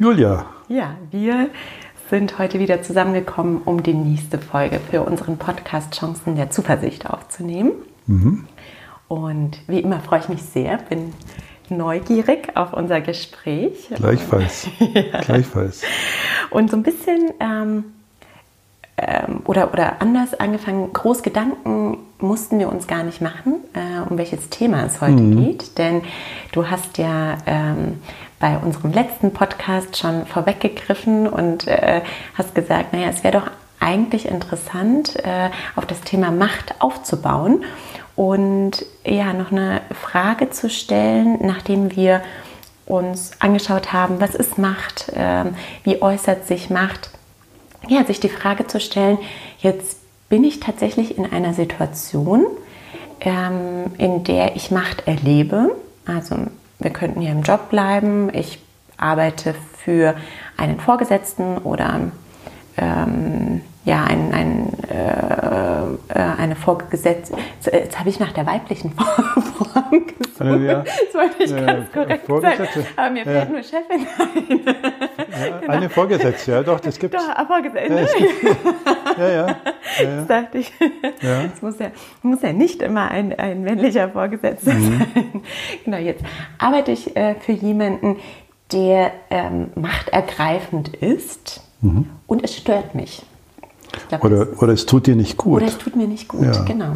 Julia. Ja, wir sind heute wieder zusammengekommen, um die nächste Folge für unseren Podcast Chancen der Zuversicht aufzunehmen. Mhm. Und wie immer freue ich mich sehr, bin neugierig auf unser Gespräch. Gleichfalls. ja. Gleichfalls. Und so ein bisschen ähm, ähm, oder, oder anders angefangen, groß Gedanken mussten wir uns gar nicht machen, äh, um welches Thema es heute mhm. geht. Denn du hast ja ähm, bei unserem letzten Podcast schon vorweggegriffen und äh, hast gesagt, naja, es wäre doch eigentlich interessant, äh, auf das Thema Macht aufzubauen und ja, noch eine Frage zu stellen, nachdem wir uns angeschaut haben, was ist Macht, äh, wie äußert sich Macht, ja, sich die Frage zu stellen, jetzt bin ich tatsächlich in einer Situation, ähm, in der ich Macht erlebe. Also wir könnten hier im Job bleiben, ich arbeite für einen Vorgesetzten oder ähm, ja, ein, ein, äh, äh eine Vorgesetzte. Jetzt habe ich nach der weiblichen Form gesucht. Ja. Das wollte ich ganz korrekt sagen. Aber mir fällt nur Chefin ein. Ja, genau. Eine Vorgesetzte, ja doch, das gibt es. Doch, Vorgesetzte. Ja, ja, ja, ja. Das dachte ich. Ja. Es muss ja, muss ja nicht immer ein, ein männlicher Vorgesetzter mhm. sein. Genau, jetzt arbeite ich äh, für jemanden, der ähm, machtergreifend ist mhm. und es stört mich. Glaub, oder, oder es tut dir nicht gut. Oder es tut mir nicht gut, ja. genau.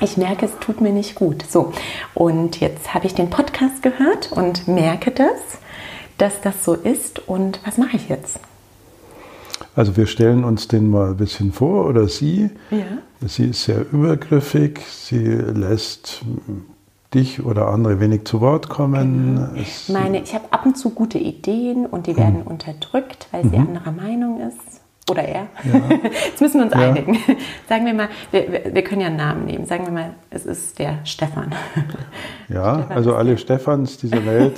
Ich merke, es tut mir nicht gut. So, und jetzt habe ich den Podcast gehört und merke das, dass das so ist. Und was mache ich jetzt? Also wir stellen uns den mal ein bisschen vor oder sie. Ja. Sie ist sehr übergriffig, sie lässt dich oder andere wenig zu Wort kommen. Genau. Ich meine, ich habe ab und zu gute Ideen und die hm. werden mhm. unterdrückt, weil sie mhm. anderer Meinung ist. Oder er. Ja. Jetzt müssen wir uns ja. einigen. Sagen wir mal, wir, wir, können ja einen Namen nehmen. Sagen wir mal, es ist der Stefan. Ja, Stefan also alle Stefans dieser Welt.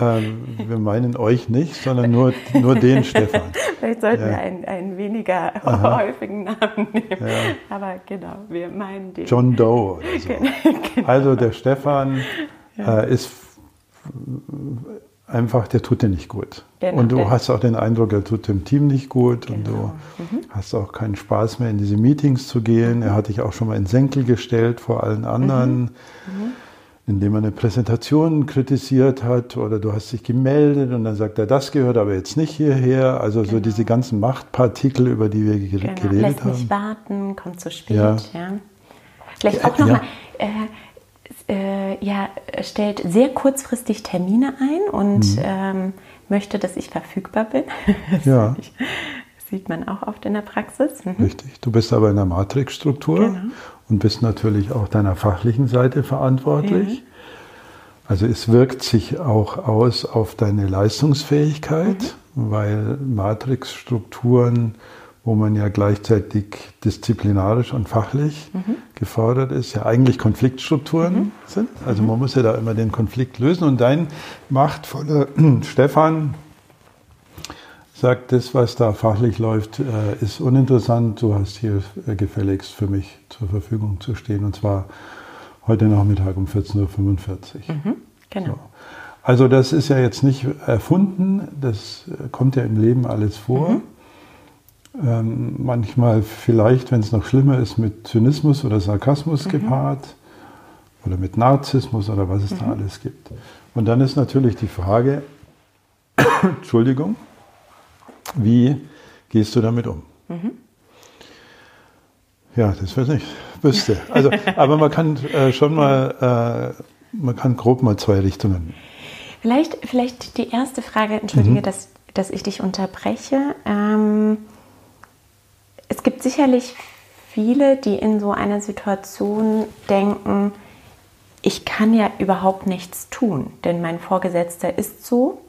ähm, wir meinen euch nicht, sondern nur, nur den Stefan. Vielleicht sollten ja. wir einen, einen weniger Aha. häufigen Namen nehmen. Aber genau, wir meinen den. John Doe oder so. genau. Also der Stefan äh, ist einfach, der tut dir nicht gut. Genau, und du hast auch den Eindruck, er tut dem Team nicht gut genau. und du mhm. hast auch keinen Spaß mehr in diese Meetings zu gehen. Mhm. Er hat dich auch schon mal in Senkel gestellt vor allen anderen, mhm. mhm. indem er eine Präsentation kritisiert hat oder du hast dich gemeldet und dann sagt er, das gehört aber jetzt nicht hierher. Also genau. so diese ganzen Machtpartikel, über die wir genau. geredet Lässt haben. Lässt nicht warten, kommt zu spät. Ja. ja. Vielleicht auch nochmal, ja. äh, äh, ja, stellt sehr kurzfristig Termine ein und mhm. ähm, möchte, dass ich verfügbar bin. das ja. sieht man auch oft in der Praxis. Mhm. Richtig. Du bist aber in der Matrixstruktur genau. und bist natürlich auch deiner fachlichen Seite verantwortlich. Mhm. Also es wirkt sich auch aus auf deine Leistungsfähigkeit, mhm. weil Matrixstrukturen wo man ja gleichzeitig disziplinarisch und fachlich mhm. gefordert ist, ja eigentlich Konfliktstrukturen mhm. sind. Also man muss ja da immer den Konflikt lösen. Und dein machtvoller Stefan sagt, das, was da fachlich läuft, äh, ist uninteressant. Du hast hier äh, gefälligst für mich zur Verfügung zu stehen. Und zwar heute Nachmittag um 14.45 Uhr. Mhm. Genau. So. Also das ist ja jetzt nicht erfunden, das äh, kommt ja im Leben alles vor. Ähm, manchmal vielleicht, wenn es noch schlimmer ist, mit Zynismus oder Sarkasmus mhm. gepaart oder mit Narzissmus oder was es mhm. da alles gibt. Und dann ist natürlich die Frage, Entschuldigung, wie gehst du damit um? Mhm. Ja, das weiß ich, wüsste. Also, aber man kann äh, schon mal, äh, man kann grob mal zwei Richtungen. Vielleicht, vielleicht die erste Frage, entschuldige, mhm. dass, dass ich dich unterbreche. Ähm, es gibt sicherlich viele, die in so einer Situation denken, ich kann ja überhaupt nichts tun, denn mein Vorgesetzter ist so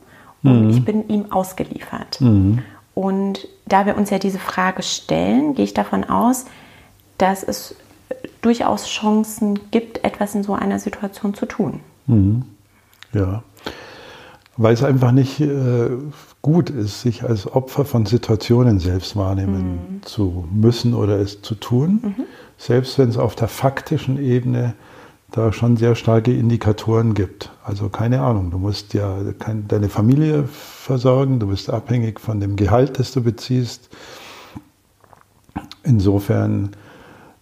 und mhm. ich bin ihm ausgeliefert. Mhm. Und da wir uns ja diese Frage stellen, gehe ich davon aus, dass es durchaus Chancen gibt, etwas in so einer Situation zu tun. Mhm. Ja, weil es einfach nicht äh, gut ist, sich als Opfer von Situationen selbst wahrnehmen mhm. zu müssen oder es zu tun, mhm. selbst wenn es auf der faktischen Ebene da schon sehr starke Indikatoren gibt. Also keine Ahnung, du musst ja deine Familie versorgen, du bist abhängig von dem Gehalt, das du beziehst. Insofern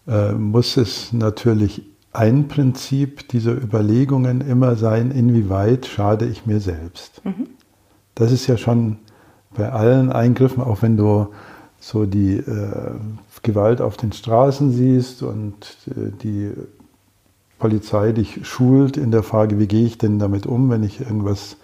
äh, muss es natürlich ein Prinzip dieser Überlegungen immer sein, inwieweit schade ich mir selbst. Mhm. Das ist ja schon bei allen Eingriffen, auch wenn du so die äh, Gewalt auf den Straßen siehst und äh, die Polizei dich schult in der Frage, wie gehe ich denn damit um, wenn ich irgendwas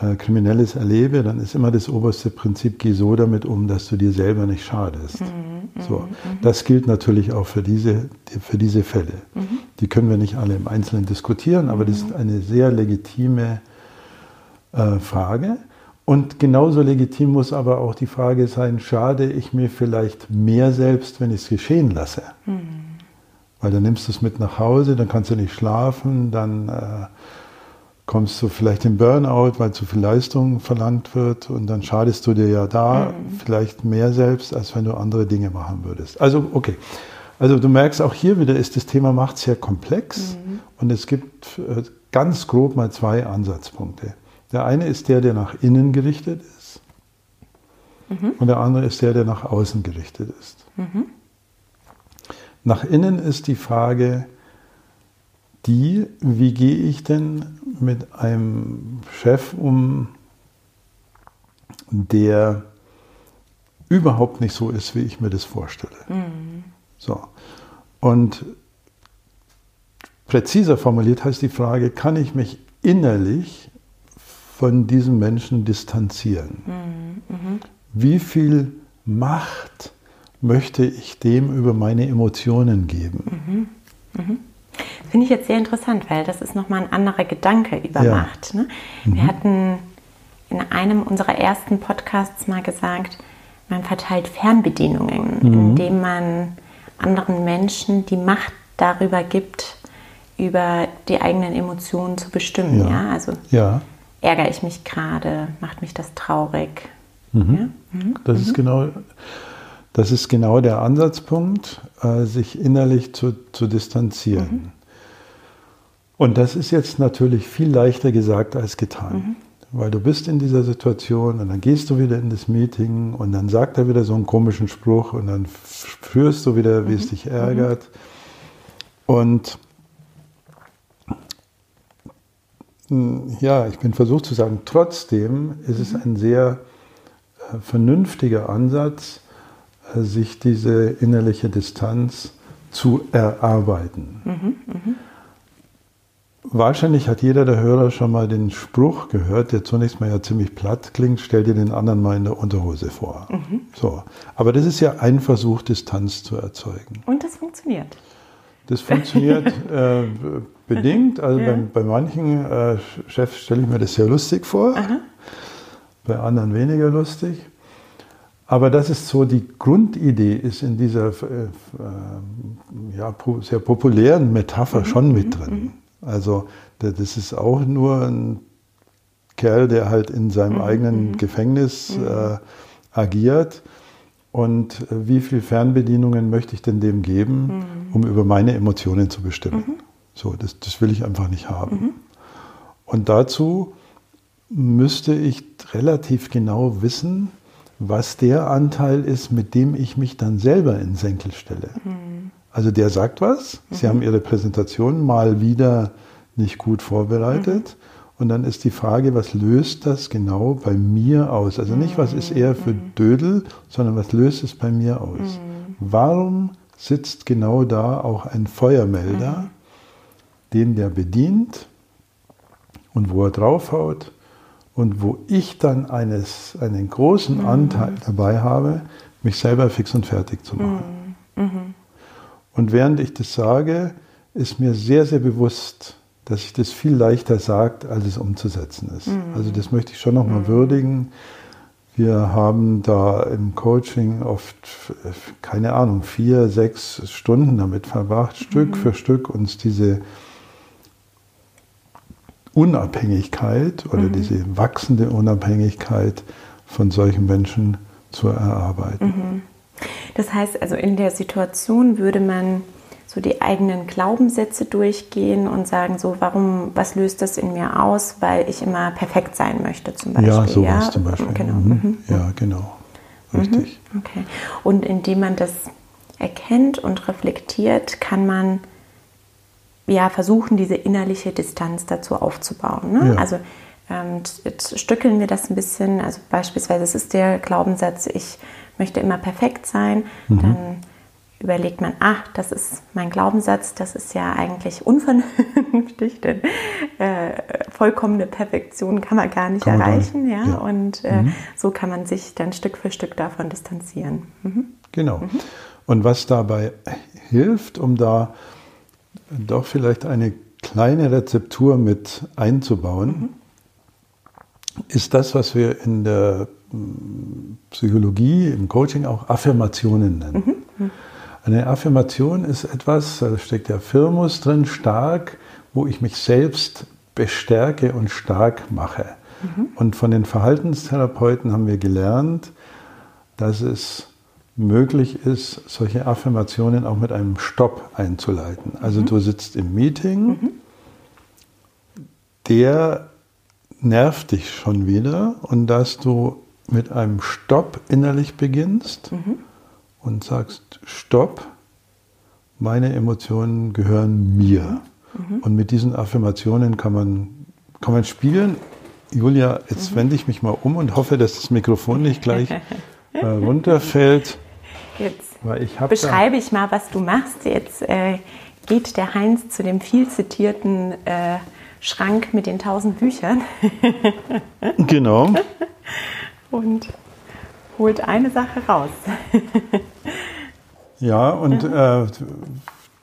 äh, Kriminelles erlebe, dann ist immer das oberste Prinzip, geh so damit um, dass du dir selber nicht schadest. Mhm, so. Mhm. Das gilt natürlich auch für diese, für diese Fälle. Mhm. Die können wir nicht alle im Einzelnen diskutieren, aber das ist eine sehr legitime äh, Frage. Und genauso legitim muss aber auch die Frage sein, schade ich mir vielleicht mehr selbst, wenn ich es geschehen lasse? Mhm. Weil dann nimmst du es mit nach Hause, dann kannst du nicht schlafen, dann äh, kommst du vielleicht in Burnout, weil zu viel Leistung verlangt wird und dann schadest du dir ja da mhm. vielleicht mehr selbst, als wenn du andere Dinge machen würdest. Also okay. Also du merkst auch hier wieder ist das Thema Macht sehr komplex mhm. und es gibt äh, ganz grob mal zwei Ansatzpunkte. Der eine ist der, der nach innen gerichtet ist mhm. und der andere ist der, der nach außen gerichtet ist. Mhm. Nach innen ist die Frage, die, wie gehe ich denn mit einem Chef um, der überhaupt nicht so ist, wie ich mir das vorstelle. Mhm. So. Und präziser formuliert heißt die Frage, kann ich mich innerlich von diesem Menschen distanzieren? Mhm. Mhm. Wie viel Macht möchte ich dem über meine Emotionen geben? Mhm. Mhm. Finde ich jetzt sehr interessant, weil das ist nochmal ein anderer Gedanke über ja. Macht. Ne? Mhm. Wir hatten in einem unserer ersten Podcasts mal gesagt, man verteilt Fernbedienungen, mhm. indem man anderen Menschen die Macht darüber gibt, über die eigenen Emotionen zu bestimmen. Ja, ja? also ja. ärgere ich mich gerade, macht mich das traurig. Mhm. Mhm. Das ist mhm. genau. Das ist genau der Ansatzpunkt, äh, sich innerlich zu, zu distanzieren. Mhm. Und das ist jetzt natürlich viel leichter gesagt als getan. Mhm. Weil du bist in dieser Situation und dann gehst du wieder in das Meeting und dann sagt er wieder so einen komischen Spruch und dann spürst du wieder, wie mhm. es dich ärgert. Und hm, ja, ich bin versucht zu sagen, trotzdem ist es mhm. ein sehr äh, vernünftiger Ansatz, äh, sich diese innerliche Distanz zu erarbeiten. Mhm. Wahrscheinlich hat jeder der Hörer schon mal den Spruch gehört, der zunächst mal ja ziemlich platt klingt, stell dir den anderen mal in der Unterhose vor. Mhm. So. Aber das ist ja ein Versuch, Distanz zu erzeugen. Und das funktioniert. Das funktioniert äh, bedingt. Also ja. bei, bei, manchen äh, Chefs stelle ich mir das sehr lustig vor, Aha. bei anderen weniger lustig. Aber das ist so, die Grundidee ist in dieser äh, äh ja, sehr populären Metapher mhm. schon mit drin. Mhm. Also das ist auch nur ein Kerl, der halt in seinem mhm. eigenen mhm. Gefängnis mhm. äh, agiert. Und äh, wie viele Fernbedienungen möchte ich denn dem geben, mhm. um über meine Emotionen zu bestimmen? Mhm. So, das, das will ich einfach nicht haben. Mhm. Und dazu müsste ich relativ genau wissen, was der Anteil ist, mit dem ich mich dann selber in Senkel stelle. Also der sagt was, mhm. Sie haben Ihre Präsentation mal wieder nicht gut vorbereitet. Mhm. Und dann ist die Frage, was löst das genau bei mir aus? Also nicht, was ist er für mhm. Dödel, sondern was löst es bei mir aus? Mhm. Warum sitzt genau da auch ein Feuermelder, mhm. den der bedient und wo er draufhaut und wo ich dann eines, einen großen mhm. Anteil dabei habe, mich selber fix und fertig zu machen. Mhm. Und während ich das sage, ist mir sehr, sehr bewusst, dass sich das viel leichter sagt, als es umzusetzen ist. Mhm. Also das möchte ich schon nochmal mhm. würdigen. Wir haben da im Coaching oft, keine Ahnung, vier, sechs Stunden damit verbracht, Stück mhm. für Stück uns diese Unabhängigkeit oder mhm. diese wachsende Unabhängigkeit von solchen Menschen zu erarbeiten. Das heißt also, in der Situation würde man so die eigenen Glaubenssätze durchgehen und sagen so, warum, was löst das in mir aus, weil ich immer perfekt sein möchte zum Beispiel. Ja, sowas ja? zum Beispiel. Genau. Mhm. mhm. Ja, genau. Richtig. Mhm. Okay. Und indem man das erkennt und reflektiert, kann man ja versuchen, diese innerliche Distanz dazu aufzubauen. Ne? Ja. Also ähm, jetzt stückeln wir das ein bisschen. Also beispielsweise, es ist der Glaubenssatz, ich möchte immer perfekt sein. Mhm. Dann überlegt man, ach, das ist mein Glaubenssatz, das ist ja eigentlich unvernünftig, denn äh, vollkommene Perfektion kann man gar nicht kann erreichen. Gar nicht. Ja? ja? Und äh, mhm. so kann man sich dann Stück für Stück davon distanzieren. Mhm. Genau. Mhm. Und was dabei hilft, um da doch vielleicht eine kleine Rezeptur mit einzubauen, mhm. ist das, was wir in der Psychologie, im Coaching auch Affirmationen nennen. Mhm. mhm. Eine Affirmation ist etwas, da steckt ja Firmus drin, stark, wo ich mich selbst bestärke und stark mache. Mhm. Und von den Verhaltenstherapeuten haben wir gelernt, dass es möglich ist, solche Affirmationen auch mit einem Stopp einzuleiten. Also mhm. du sitzt im Meeting, mhm. der nervt dich schon wieder und dass du mit einem Stopp innerlich beginnst mhm und sagst, stopp, meine Emotionen gehören mir. Mhm. Und mit diesen Affirmationen kann man, kann man spielen. Julia, jetzt mhm. wende ich mich mal um und hoffe, dass das Mikrofon nicht gleich äh, runterfällt. Jetzt beschreibe ich mal, was du machst. Jetzt äh, geht der Heinz zu dem viel zitierten äh, Schrank mit den tausend Büchern. genau. Und holt eine Sache raus. ja, und äh,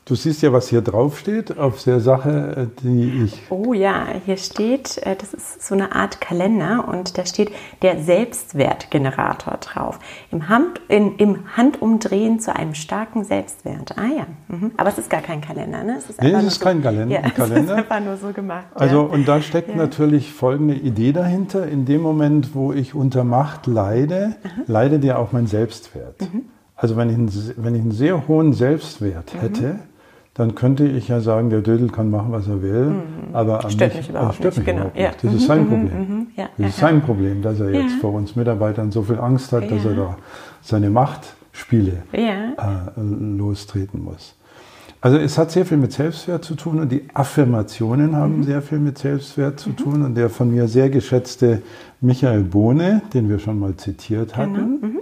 Du siehst ja, was hier drauf steht auf der Sache, äh, die ich. Oh ja, hier steht, äh, das ist so eine Art Kalender und da steht der Selbstwertgenerator drauf. Im, Hand, in, im Handumdrehen zu einem starken Selbstwert. Ah ja, mhm. aber es ist gar kein Kalender, ne? Es ist nee, es ist so, kein Kalender. Ja, Kalender. Es ist einfach nur so gemacht. Also, ja. und da steckt ja. natürlich folgende Idee dahinter. In dem Moment, wo ich unter Macht leide, mhm. leidet ja auch mein Selbstwert. Mhm. Also, wenn ich, einen, wenn ich einen sehr hohen Selbstwert mhm. hätte, dann könnte ich ja sagen, der Dödel kann machen, was er will, mhm. aber an stört mich, überhaupt stört nicht. Mich genau. überhaupt nicht. Das ist sein mhm, Problem. Mhm. Ja. Das ist sein Problem, dass er jetzt vor uns Mitarbeitern so viel Angst hat, dass er da seine Machtspiele äh, lostreten muss. Also es hat sehr viel mit Selbstwert zu tun und die Affirmationen haben mhm. sehr viel mit Selbstwert zu mhm. tun. Und der von mir sehr geschätzte Michael Bohne, den wir schon mal zitiert genau. hatten, genau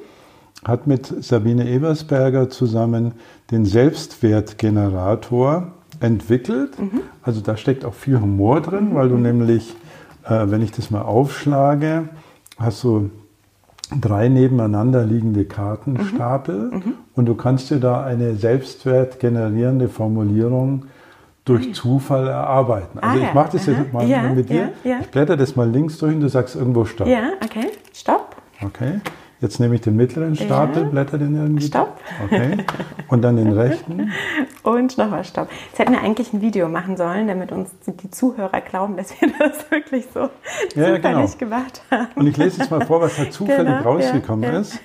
hat mit Sabine Ebersberger zusammen den Selbstwertgenerator entwickelt. Mhm. Also da steckt auch viel Humor drin, weil du nämlich, äh, wenn ich das mal aufschlage, hast du drei nebeneinander liegende Kartenstapel mhm. mhm. und du kannst dir da eine selbstwertgenerierende Formulierung durch Zufall erarbeiten. Also ah, ich mache das jetzt mal ja, mit dir. Ja. Ich blätter das mal links durch und du sagst irgendwo Stopp. Ja, okay. Stopp. Okay. Jetzt nehme ich den mittleren Stapel, ja. blätter den irgendwie. Stopp. Okay. Und dann den rechten. Und nochmal Stopp. Jetzt hätten wir eigentlich ein Video machen sollen, damit uns die Zuhörer glauben, dass wir das wirklich so ja, zufällig genau. gemacht haben. Und ich lese jetzt mal vor, was da zufällig genau, rausgekommen ja, ist.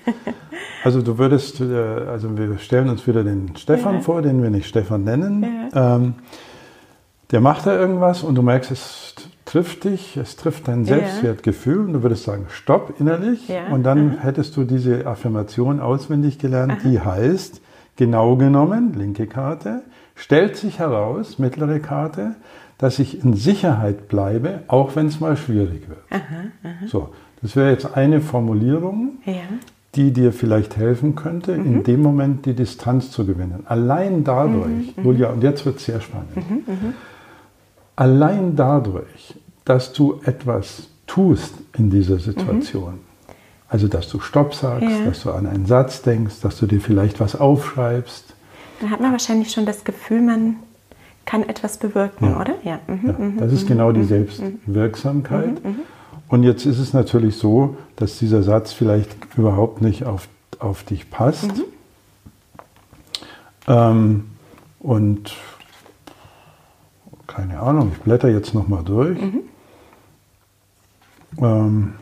Also du würdest, äh, also wir stellen uns wieder den Stefan vor, den wir nicht Stefan nennen. Ähm, der macht da irgendwas und du merkst, es trifft dich, es trifft dein Selbstwertgefühl und du würdest sagen, stopp innerlich und dann Aha. hättest du diese Affirmation auswendig gelernt, Aha. die heißt, genau genommen, linke Karte, stellt sich heraus, mittlere Karte, dass ich in Sicherheit bleibe, auch wenn es mal schwierig wird. Aha, so, das wäre jetzt eine Formulierung, ja. die dir vielleicht helfen könnte, mhm. in dem Moment die Distanz zu gewinnen. Allein dadurch, mhm, mhm. Julia, und jetzt wird es sehr spannend. Mhm, mhm. Allein dadurch, dass du etwas tust in dieser Situation, mhm. also dass du Stopp sagst, ja. dass du an einen Satz denkst, dass du dir vielleicht was aufschreibst. Dann hat man wahrscheinlich schon das Gefühl, man kann etwas bewirken, ja. oder? Ja. Mhm, ja. Mhm, das ist genau die mhm, Selbstwirksamkeit. Mhm, Und jetzt ist es natürlich so, dass dieser Satz vielleicht überhaupt nicht auf, auf dich passt. Ähm, und keine Ahnung, ich blätter jetzt nochmal durch. Mhm. Ähm,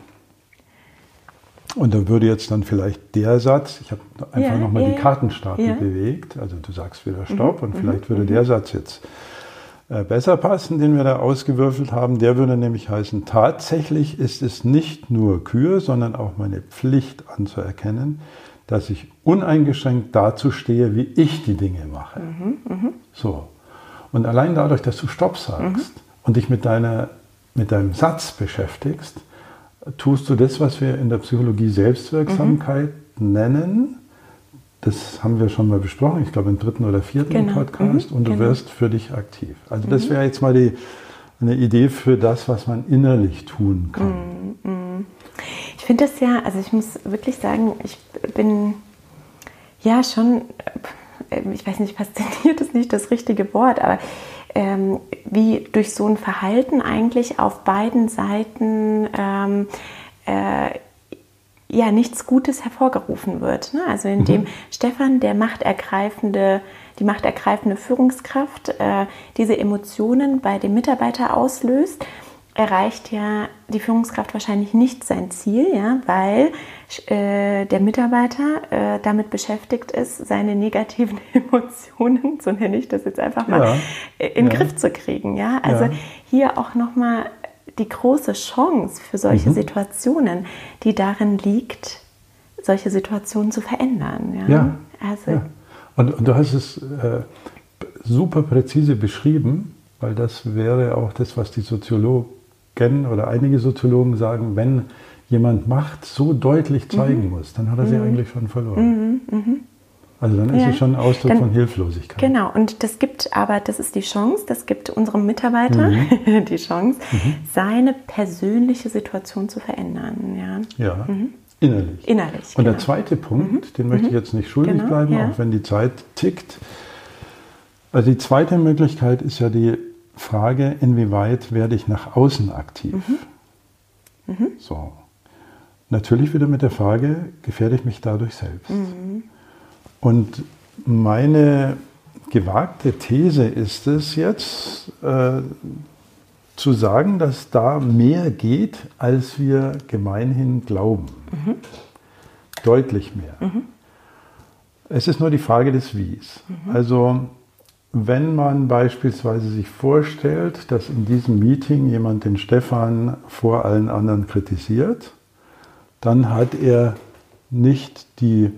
Und da würde jetzt dann vielleicht der Satz, ich habe einfach ja, nochmal ja, die Kartenstapel ja. bewegt, also du sagst wieder Stopp mhm. und vielleicht würde mhm. der Satz jetzt äh, besser passen, den wir da ausgewürfelt haben. Der würde nämlich heißen, tatsächlich ist es nicht nur Kür, sondern auch meine Pflicht anzuerkennen, dass ich uneingeschränkt dazu stehe, wie ich die Dinge mache. Mhm, mh. So. Und allein dadurch, dass du Stopp sagst mhm. und dich mit, deiner, mit deinem Satz beschäftigst, tust du das, was wir in der Psychologie Selbstwirksamkeit mhm. nennen. Das haben wir schon mal besprochen, ich glaube im dritten oder vierten genau. Podcast, mhm. und du genau. wirst für dich aktiv. Also das mhm. wäre jetzt mal die, eine Idee für das, was man innerlich tun kann. Mhm, mhm. Ich finde das ja, also ich muss wirklich sagen, ich bin ja schon, äh, ich weiß nicht, fasziniert ist nicht das richtige Wort, aber ähm, wie durch so ein Verhalten eigentlich auf beiden Seiten ähm, äh, ja nichts Gutes hervorgerufen wird. Ne? Also indem mhm. Stefan, der machtergreifende, die machtergreifende Führungskraft, äh, diese Emotionen bei dem Mitarbeiter auslöst erreicht ja die Führungskraft wahrscheinlich nicht sein Ziel, ja, weil äh, der Mitarbeiter äh, damit beschäftigt ist, seine negativen Emotionen, so nenne ich das jetzt einfach mal, ja. Äh, in den ja. Griff zu kriegen. Ja? Also ja. hier auch nochmal die große Chance für solche mhm. Situationen, die darin liegt, solche Situationen zu verändern. Ja, ja. Also, und, und, du hast es äh, super präzise beschrieben, weil das wäre auch das, was die Soziologen kennen oder einige Soziologen sagen, wenn jemand Macht so deutlich zeigen mhm. muss, dann hat er sie mhm. eigentlich schon verloren. Mhm. mhm. Also dann ist ja. es schon ein Ausdruck dann, von Hilflosigkeit. Genau, und das gibt aber, das ist die Chance, das gibt unserem Mitarbeiter mhm. die Chance, mhm. seine persönliche Situation zu verändern. Ja, ja. innerlich. Innerlich. Und genau. der zweite Punkt, den möchte ich jetzt nicht schuldig genau, bleiben, ja. auch wenn die Zeit tickt. Also die zweite Möglichkeit ist ja die Frage, inwieweit werde ich nach außen aktiv? Mhm. Mhm. So. Natürlich wieder mit der Frage, gefährde ich mich dadurch selbst? Mhm. Und meine gewagte These ist es jetzt, äh, zu sagen, dass da mehr geht, als wir gemeinhin glauben. Mhm. Deutlich mehr. Mhm. Es ist nur die Frage des Wies. Mhm. Also wenn man beispielsweise sich vorstellt, dass in diesem Meeting jemand den Stefan vor allen anderen kritisiert, dann hat er nicht die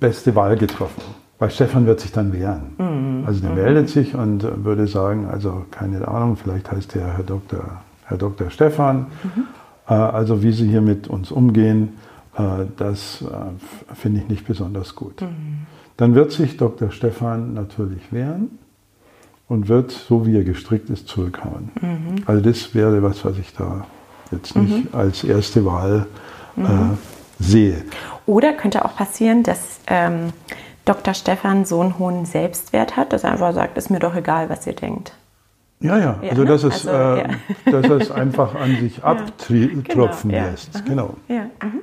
beste Wahl getroffen. Weil Stefan wird sich dann wehren. Mhm. Also der mhm. meldet sich und würde sagen, also keine Ahnung, vielleicht heißt der Herr Dr. Herr Dr. Stefan. Mhm. Äh, also wie Sie hier mit uns umgehen, äh, das äh, finde ich nicht besonders gut. Mhm. Dann wird sich Dr. Stefan natürlich wehren und wird, so wie er gestrickt ist, zurückhauen. Mhm. Also das wäre was, was ich da jetzt nicht mhm. als erste Wahl äh, mhm. sehe. Oder könnte auch passieren, dass ähm, Dr. Stefan so einen hohen Selbstwert hat, dass er einfach sagt, ist mir doch egal, was ihr denkt. Ja, ja, ja also, ne? dass, es, also, äh, ja. dass es einfach an sich abtropfen genau, lässt. Ja. Genau. Ja. Mhm.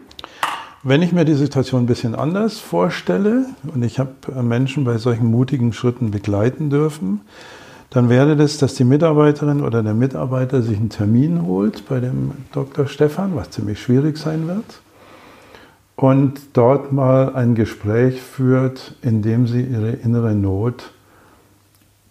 Wenn ich mir die Situation ein bisschen anders vorstelle und ich habe äh, Menschen bei solchen mutigen Schritten begleiten dürfen, dann wäre das, dass die Mitarbeiterin oder der Mitarbeiter sich einen Termin holt bei dem Dr. Stefan, was ziemlich schwierig sein wird, und dort mal ein Gespräch führt, in dem sie ihre innere Not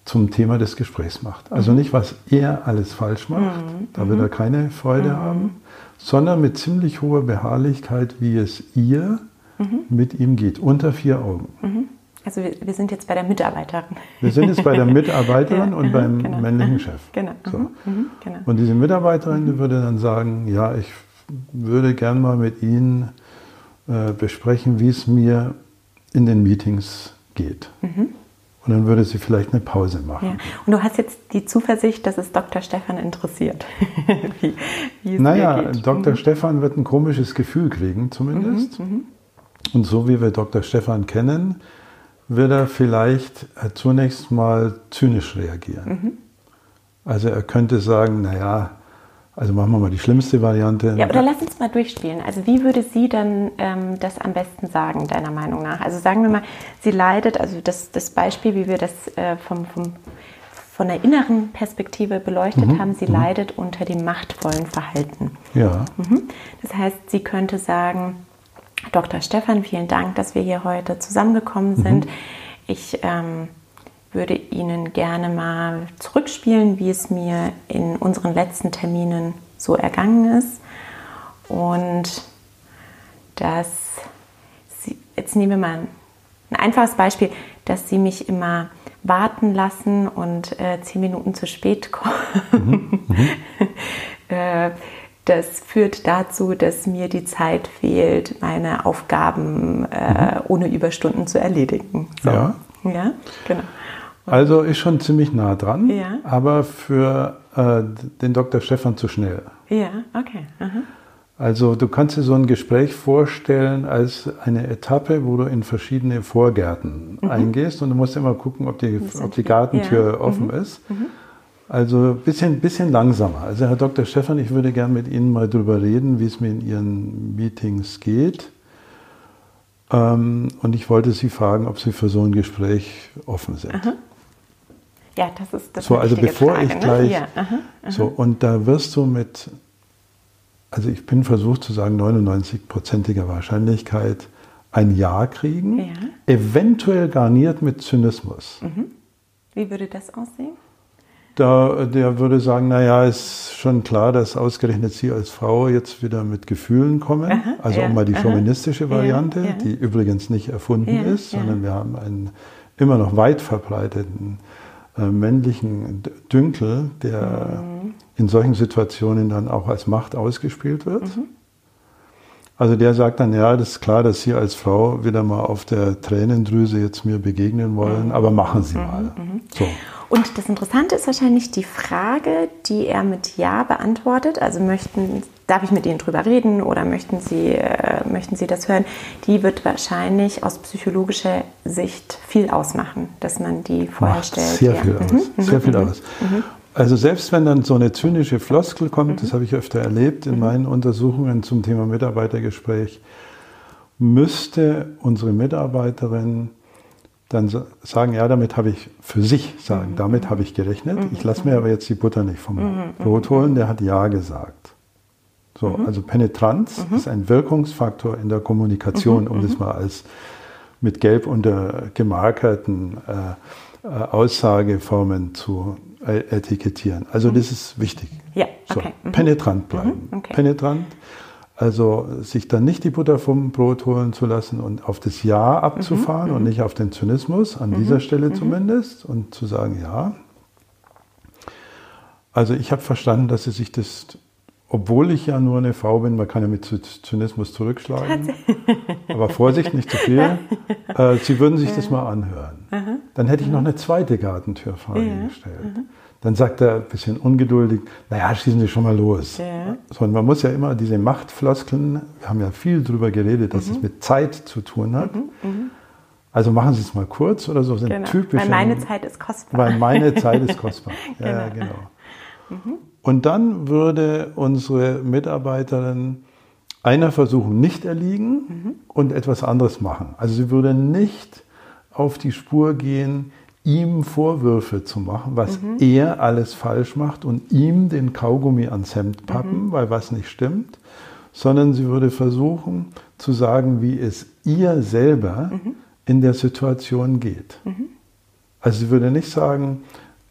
zum Thema des Gesprächs macht. Also mhm. nicht, was er alles falsch macht, mhm. da wird er keine Freude mhm. haben, sondern mit ziemlich hoher Beharrlichkeit, wie es ihr mhm. mit ihm geht, unter vier Augen. Mhm. Also wir, wir, sind jetzt bei der Mitarbeiterin. Wir sind jetzt bei der Mitarbeiterin ja, und beim genau. männlichen Chef. Genau. So. Mhm, mhm. genau. Und diese Mitarbeiterin die würde dann sagen, ja, ich würde gern mal mit Ihnen äh, besprechen, wie es mir in den Meetings geht. Mhm. Und dann würde sie vielleicht eine Pause machen. Ja. Und du hast jetzt die Zuversicht, dass es Dr. Stefan interessiert. wie, wie es naja, Dr. Mhm. Stefan wird ein komisches Gefühl kriegen, zumindest. Mhm, mhm, Und so wie wir Dr. Stefan kennen, wird er vielleicht äh, zunächst mal zynisch reagieren. Mhm. Also er könnte sagen, naja, also machen wir mal die schlimmste Variante. Ja, oder lass uns mal durchspielen. Also wie würde sie dann ähm, das am besten sagen, deiner Meinung nach? Also sagen wir mal, sie leidet, also das, das Beispiel, wie wir das äh, vom, vom, von der inneren Perspektive beleuchtet mhm. haben. Sie mhm. leidet unter dem machtvollen Verhalten. Ja. Mhm. Das heißt, sie könnte sagen, Dr. Stefan, vielen Dank, dass wir hier heute zusammengekommen mhm. sind. Ich ähm, würde Ihnen gerne mal zurückspielen, wie es mir in unseren letzten Terminen so ergangen ist. Und dass Sie, jetzt nehmen wir mal ein einfaches Beispiel, dass Sie mich immer warten lassen und äh, zehn Minuten zu spät kommen. Mhm. Mhm. äh, das führt dazu, dass mir die Zeit fehlt, meine Aufgaben äh, mhm. ohne Überstunden zu erledigen. So. Ja. ja, genau. Also ist schon ziemlich nah dran, ja. aber für äh, den Dr. Stefan zu schnell. Ja, okay. Aha. Also du kannst dir so ein Gespräch vorstellen als eine Etappe, wo du in verschiedene Vorgärten mhm. eingehst und du musst immer gucken, ob die, ob die Gartentür ja. offen mhm. ist. Mhm. Also ein bisschen, bisschen langsamer. Also Herr Dr. Stefan, ich würde gerne mit Ihnen mal darüber reden, wie es mir in Ihren Meetings geht. Ähm, und ich wollte Sie fragen, ob Sie für so ein Gespräch offen sind. Aha. Ja, das ist das. So, also bevor Frage, ich ne? gleich. Ja. Aha, aha. So, und da wirst du mit also ich bin versucht zu sagen, 99-prozentiger Wahrscheinlichkeit ein Ja kriegen, ja. eventuell garniert mit Zynismus. Mhm. Wie würde das aussehen? Da, der würde sagen, naja, ist schon klar, dass ausgerechnet Sie als Frau jetzt wieder mit Gefühlen kommen. Aha, also ja, um mal die chauvinistische Variante, die übrigens nicht erfunden ist, sondern wir haben einen immer noch weit verbreiteten männlichen Dünkel, der mhm. in solchen Situationen dann auch als Macht ausgespielt wird. Mhm. Also der sagt dann, ja, das ist klar, dass Sie als Frau wieder mal auf der Tränendrüse jetzt mir begegnen wollen, mhm. aber machen Sie mal. Mhm. So. Und das Interessante ist wahrscheinlich die Frage, die er mit Ja beantwortet. Also möchten, darf ich mit Ihnen drüber reden oder möchten Sie, äh, möchten Sie das hören? Die wird wahrscheinlich aus psychologischer Sicht viel ausmachen, dass man die vorher stellt. Sehr ja. viel aus. Mhm. Sehr mhm. viel aus. Mhm. Also selbst wenn dann so eine zynische Floskel kommt, mhm. das habe ich öfter erlebt in mhm. meinen Untersuchungen zum Thema Mitarbeitergespräch, müsste unsere Mitarbeiterin dann sagen, ja, damit habe ich für sich sagen, mhm. damit habe ich gerechnet. Mhm. Ich lasse mir aber jetzt die Butter nicht vom mhm. Brot holen. Der hat ja gesagt. So, mhm. also Penetranz mhm. ist ein Wirkungsfaktor in der Kommunikation, um das mal als mit Gelb untergemarkerten äh, äh, Aussageformen zu äh, etikettieren. Also das ist wichtig. Ja, okay. So, penetrant bleiben. Okay. Penetrant also sich dann nicht die Butter vom Brot holen zu lassen und auf das Ja abzufahren mhm, und mhm. nicht auf den Zynismus, an mhm, dieser Stelle mhm. zumindest, und zu sagen, ja. Also ich habe verstanden, dass sie sich das, obwohl ich ja nur eine Frau bin, man kann ja mit Zynismus zurückschlagen, aber Vorsicht, nicht zu viel, äh, sie würden sich das mal anhören. Dann hätte ich noch eine zweite Gartentürfrage gestellt. Dann sagt er ein bisschen ungeduldig, naja, schießen Sie schon mal los. Ja. Sondern man muss ja immer diese Machtfloskeln, wir haben ja viel darüber geredet, dass mhm. es mit Zeit zu tun hat. Mhm, mhm. Also machen Sie es mal kurz oder so, sind genau. typische. Weil meine Zeit ist kostbar. Weil meine Zeit ist kostbar. genau. Ja, genau. Mhm. Und dann würde unsere Mitarbeiterin einer Versuchung nicht erliegen mhm. und etwas anderes machen. Also sie würde nicht auf die Spur gehen, ihm Vorwürfe zu machen, was mhm. er alles falsch macht und ihm den Kaugummi ans Hemd pappen, mhm. weil was nicht stimmt, sondern sie würde versuchen zu sagen, wie es ihr selber mhm. in der Situation geht. Mhm. Also sie würde nicht sagen,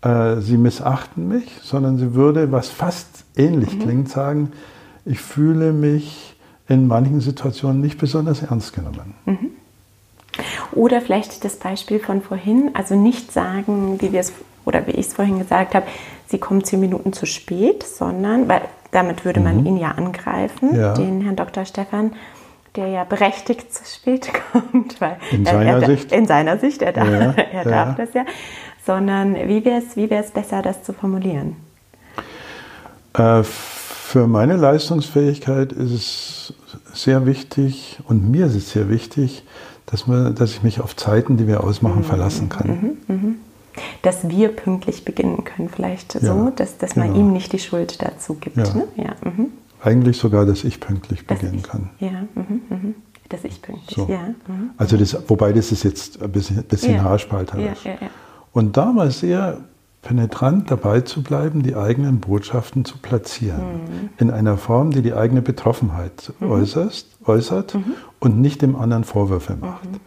äh, sie missachten mich, sondern sie würde, was fast ähnlich mhm. klingt, sagen, ich fühle mich in manchen Situationen nicht besonders ernst genommen. Oder vielleicht das Beispiel von vorhin, also nicht sagen, wie wir es oder wie ich es vorhin gesagt habe, sie kommen zehn Minuten zu spät, sondern, weil damit würde man mhm. ihn ja angreifen, ja. den Herrn Dr. Stefan, der ja berechtigt zu spät kommt, weil in er, seiner er, Sicht, in seiner Sicht, er darf, ja, er darf das ja, sondern wie wäre es wie besser, das zu formulieren? Äh, für meine Leistungsfähigkeit ist es sehr wichtig und mir ist es sehr wichtig, dass, man, dass ich mich auf Zeiten, die wir ausmachen, mhm. verlassen kann. Mhm. Mhm. Dass wir pünktlich beginnen können, vielleicht ja, so, dass, dass man genau. ihm nicht die Schuld dazu gibt. Ja. Ne? Ja. Mhm. Eigentlich sogar, dass ich pünktlich dass beginnen ich, kann. Ja, mhm, mhm. dass ich pünktlich, so. ja. Also das, wobei das ist jetzt ein bisschen, bisschen haarspalterisch. Und da mal sehr penetrant dabei zu bleiben, die eigenen Botschaften zu platzieren. Mhm. In einer Form, die die eigene Betroffenheit mhm. äußerst, äußert mhm. und nicht dem anderen Vorwürfe macht. Mhm.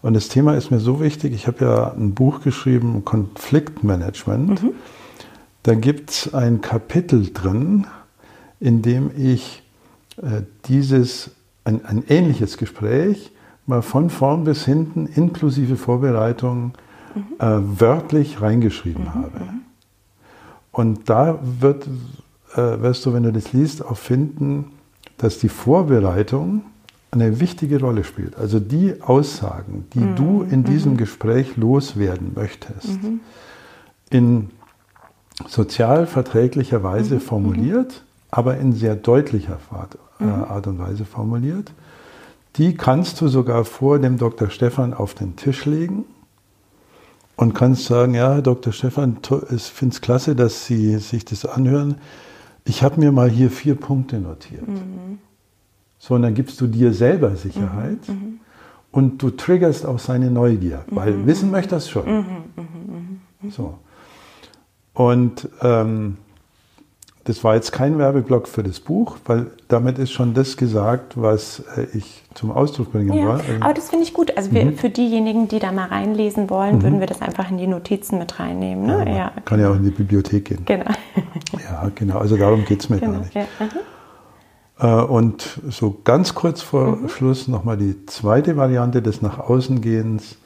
Und das Thema ist mir so wichtig, ich habe ja ein Buch geschrieben, Konfliktmanagement. Mhm. Da gibt es ein Kapitel drin, in dem ich äh, dieses, ein, ein ähnliches Gespräch mal von vorn bis hinten inklusive Vorbereitung mhm. äh, wörtlich reingeschrieben mhm. habe. Mhm. Und da wird, äh, wirst du, wenn du das liest, auch finden, dass die Vorbereitung eine wichtige Rolle spielt. Also die Aussagen, die mhm. du in diesem mhm. Gespräch loswerden möchtest, mhm. in sozial verträglicher Weise formuliert, aber in sehr deutlicher äh, Art und Weise formuliert, die kannst du sogar vor dem Dr. Stefan auf den Tisch legen und kannst sagen, ja, Herr Dr. Stefan, ich finde es klasse, dass Sie sich das anhören. Ich habe mir mal hier vier Punkte notiert. Mhm. So, und dann gibst du dir selber Sicherheit mhm. mhm. und du triggerst auch seine Neugier, weil mhm. wissen möchte das schon. Mhm, mhm, so. Und ähm, das war jetzt kein Werbeblock für das Buch, weil damit ist schon das gesagt, was äh, ich zum Ausdruck bringen ja, wollte. Aber das finde ich gut. Also wir, mhm. für diejenigen, die da mal reinlesen wollen, mhm. würden wir das einfach in die Notizen mit reinnehmen. Ne? Ja, ja. Kann ja auch in die Bibliothek gehen. Genau. ja, genau. Also darum geht es mir genau. gar nicht. Ja. Äh, und so ganz kurz vor mhm. Schluss nochmal die zweite Variante des Nach außen gehens.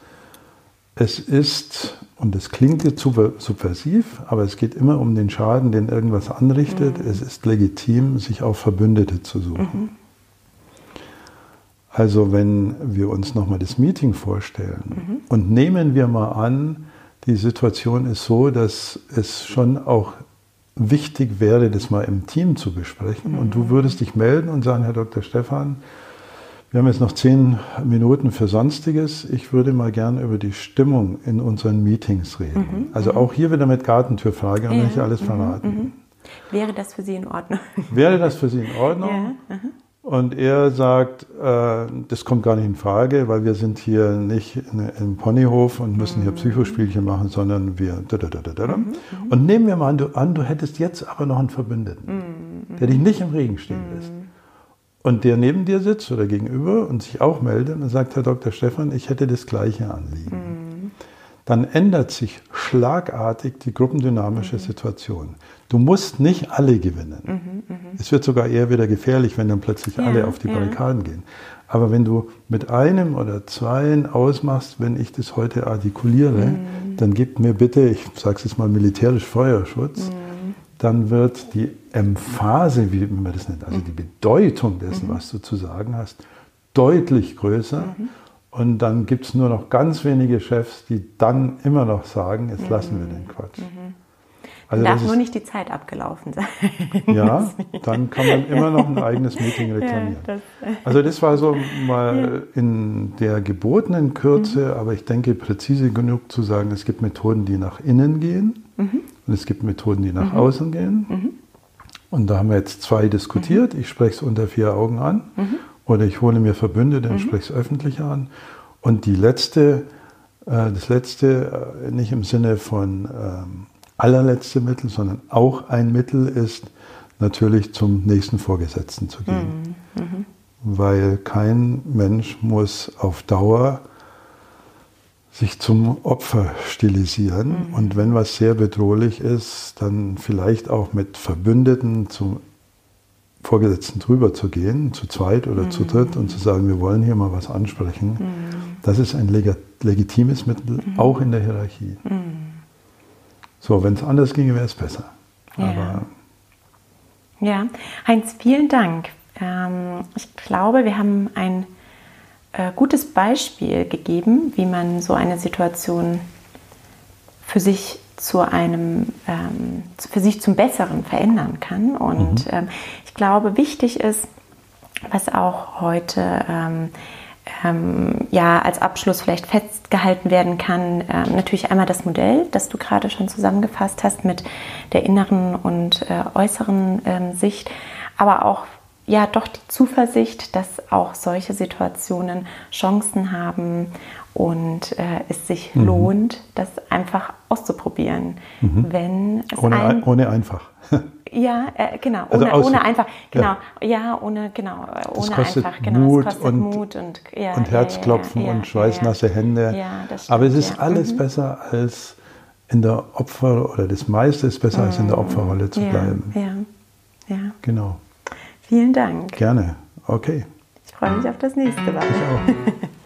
Es ist und es klingt jetzt subversiv, aber es geht immer um den Schaden, den irgendwas anrichtet. Mhm. Es ist legitim, sich auch Verbündete zu suchen. Mhm. Also wenn wir uns nochmal das Meeting vorstellen mhm. und nehmen wir mal an, die Situation ist so, dass es schon auch wichtig wäre, das mal im Team zu besprechen. Und du mhm. würdest dich melden und sagen, Herr Dr. Stefan, wir haben jetzt noch zehn Minuten für Sonstiges. Ich würde mal gern über die Stimmung in unseren Meetings reden. Mhm, also mhm. auch hier wieder mit Gartentürfrage und ja, nicht alles mhm, verraten. Mhm. Wäre das für Sie in Ordnung? Wäre das für Sie in Ordnung? Ja, und er sagt, äh, das kommt gar nicht in Frage, weil wir sind hier nicht in, im Ponyhof und müssen hier mhm. Psychospielchen machen, sondern wir. Da, da, da, mhm, und nehmen wir mal an du, an, du hättest jetzt aber noch einen Verbündeten, der dich nicht im Regen stehen lässt und der neben dir sitzt oder gegenüber und sich auch meldet und sagt, Herr Dr. Stefan, ich hätte das gleiche Anliegen. Mhm. Dann ändert sich schlagartig die gruppendynamische mhm. Situation. Du musst nicht alle gewinnen. Mhm, mhm, es wird sogar eher wieder gefährlich, wenn dann plötzlich ja, alle auf die Barrikaden ja. gehen. Aber wenn du mit einem oder zweien ausmachst, wenn ich das heute artikuliere, mhm. dann gib mir bitte, ich sage es jetzt mal militärisch Feuerschutz, mhm dann wird die Emphase, wie man das nennt, also die Bedeutung dessen, mhm. was du zu sagen hast, deutlich größer. Mhm. Und dann gibt es nur noch ganz wenige Chefs, die dann immer noch sagen, jetzt lassen wir den Quatsch. Also darf nur nicht die Zeit abgelaufen sein. Ja, dann kann man immer noch ein eigenes Meeting reklamieren. Ja, das, also das war so mal in der gebotenen Kürze, mhm. aber ich denke präzise genug zu sagen, es gibt Methoden, die nach innen gehen mhm. und es gibt Methoden, die nach mhm. außen gehen. Mhm. Und da haben wir jetzt zwei diskutiert. Mhm. Ich spreche es unter vier Augen an mhm. oder ich hole mir Verbündete und spreche es öffentlich an. Und die letzte, äh, das letzte, äh, nicht im Sinne von ähm, allerletzte Mittel, sondern auch ein Mittel ist, natürlich zum nächsten Vorgesetzten zu gehen. Mhm. Mhm. Weil kein Mensch muss auf Dauer sich zum Opfer stilisieren. Mhm. Und wenn was sehr bedrohlich ist, dann vielleicht auch mit Verbündeten zum Vorgesetzten drüber zu gehen, zu zweit oder zu dritt und zu sagen, wir wollen hier mal was ansprechen. Das ist ein legitimes Mittel, auch in der Hierarchie. So, wenn es anders ginge, wäre es besser. Ja. Aber ja, Heinz, vielen Dank. Ähm, ich glaube, wir haben ein äh, gutes Beispiel gegeben, wie man so eine Situation für sich zu einem, ähm, für sich zum Besseren verändern kann. Und mhm. ähm, ich glaube, wichtig ist, was auch heute ähm, ja als Abschluss vielleicht festgehalten werden kann. Ähm, natürlich einmal das Modell, das du gerade schon zusammengefasst hast mit der inneren und äh, äußeren ähm, Sicht, aber auch ja doch die Zuversicht, dass auch solche Situationen Chancen haben und äh, es sich mhm. lohnt, das einfach auszuprobieren. Mhm. Wenn es ohne, ein, ohne einfach. Ja, äh, genau. Also ohne, ohne, einfach, genau. Ja, ja ohne, genau. Ohne kostet einfach, genau. Mut es kostet und, Mut und, ja, und Herzklopfen ja, und schweißnasse Hände. Ja, das stimmt, Aber es ist alles mhm. besser als in der Opfer, oder das meiste ist besser mhm. als in der mhm. Opferrolle zu bleiben. Ja, ja. Genau. Vielen Dank. Gerne. Okay. Ich freue mich auf das nächste Mal. Ich auch.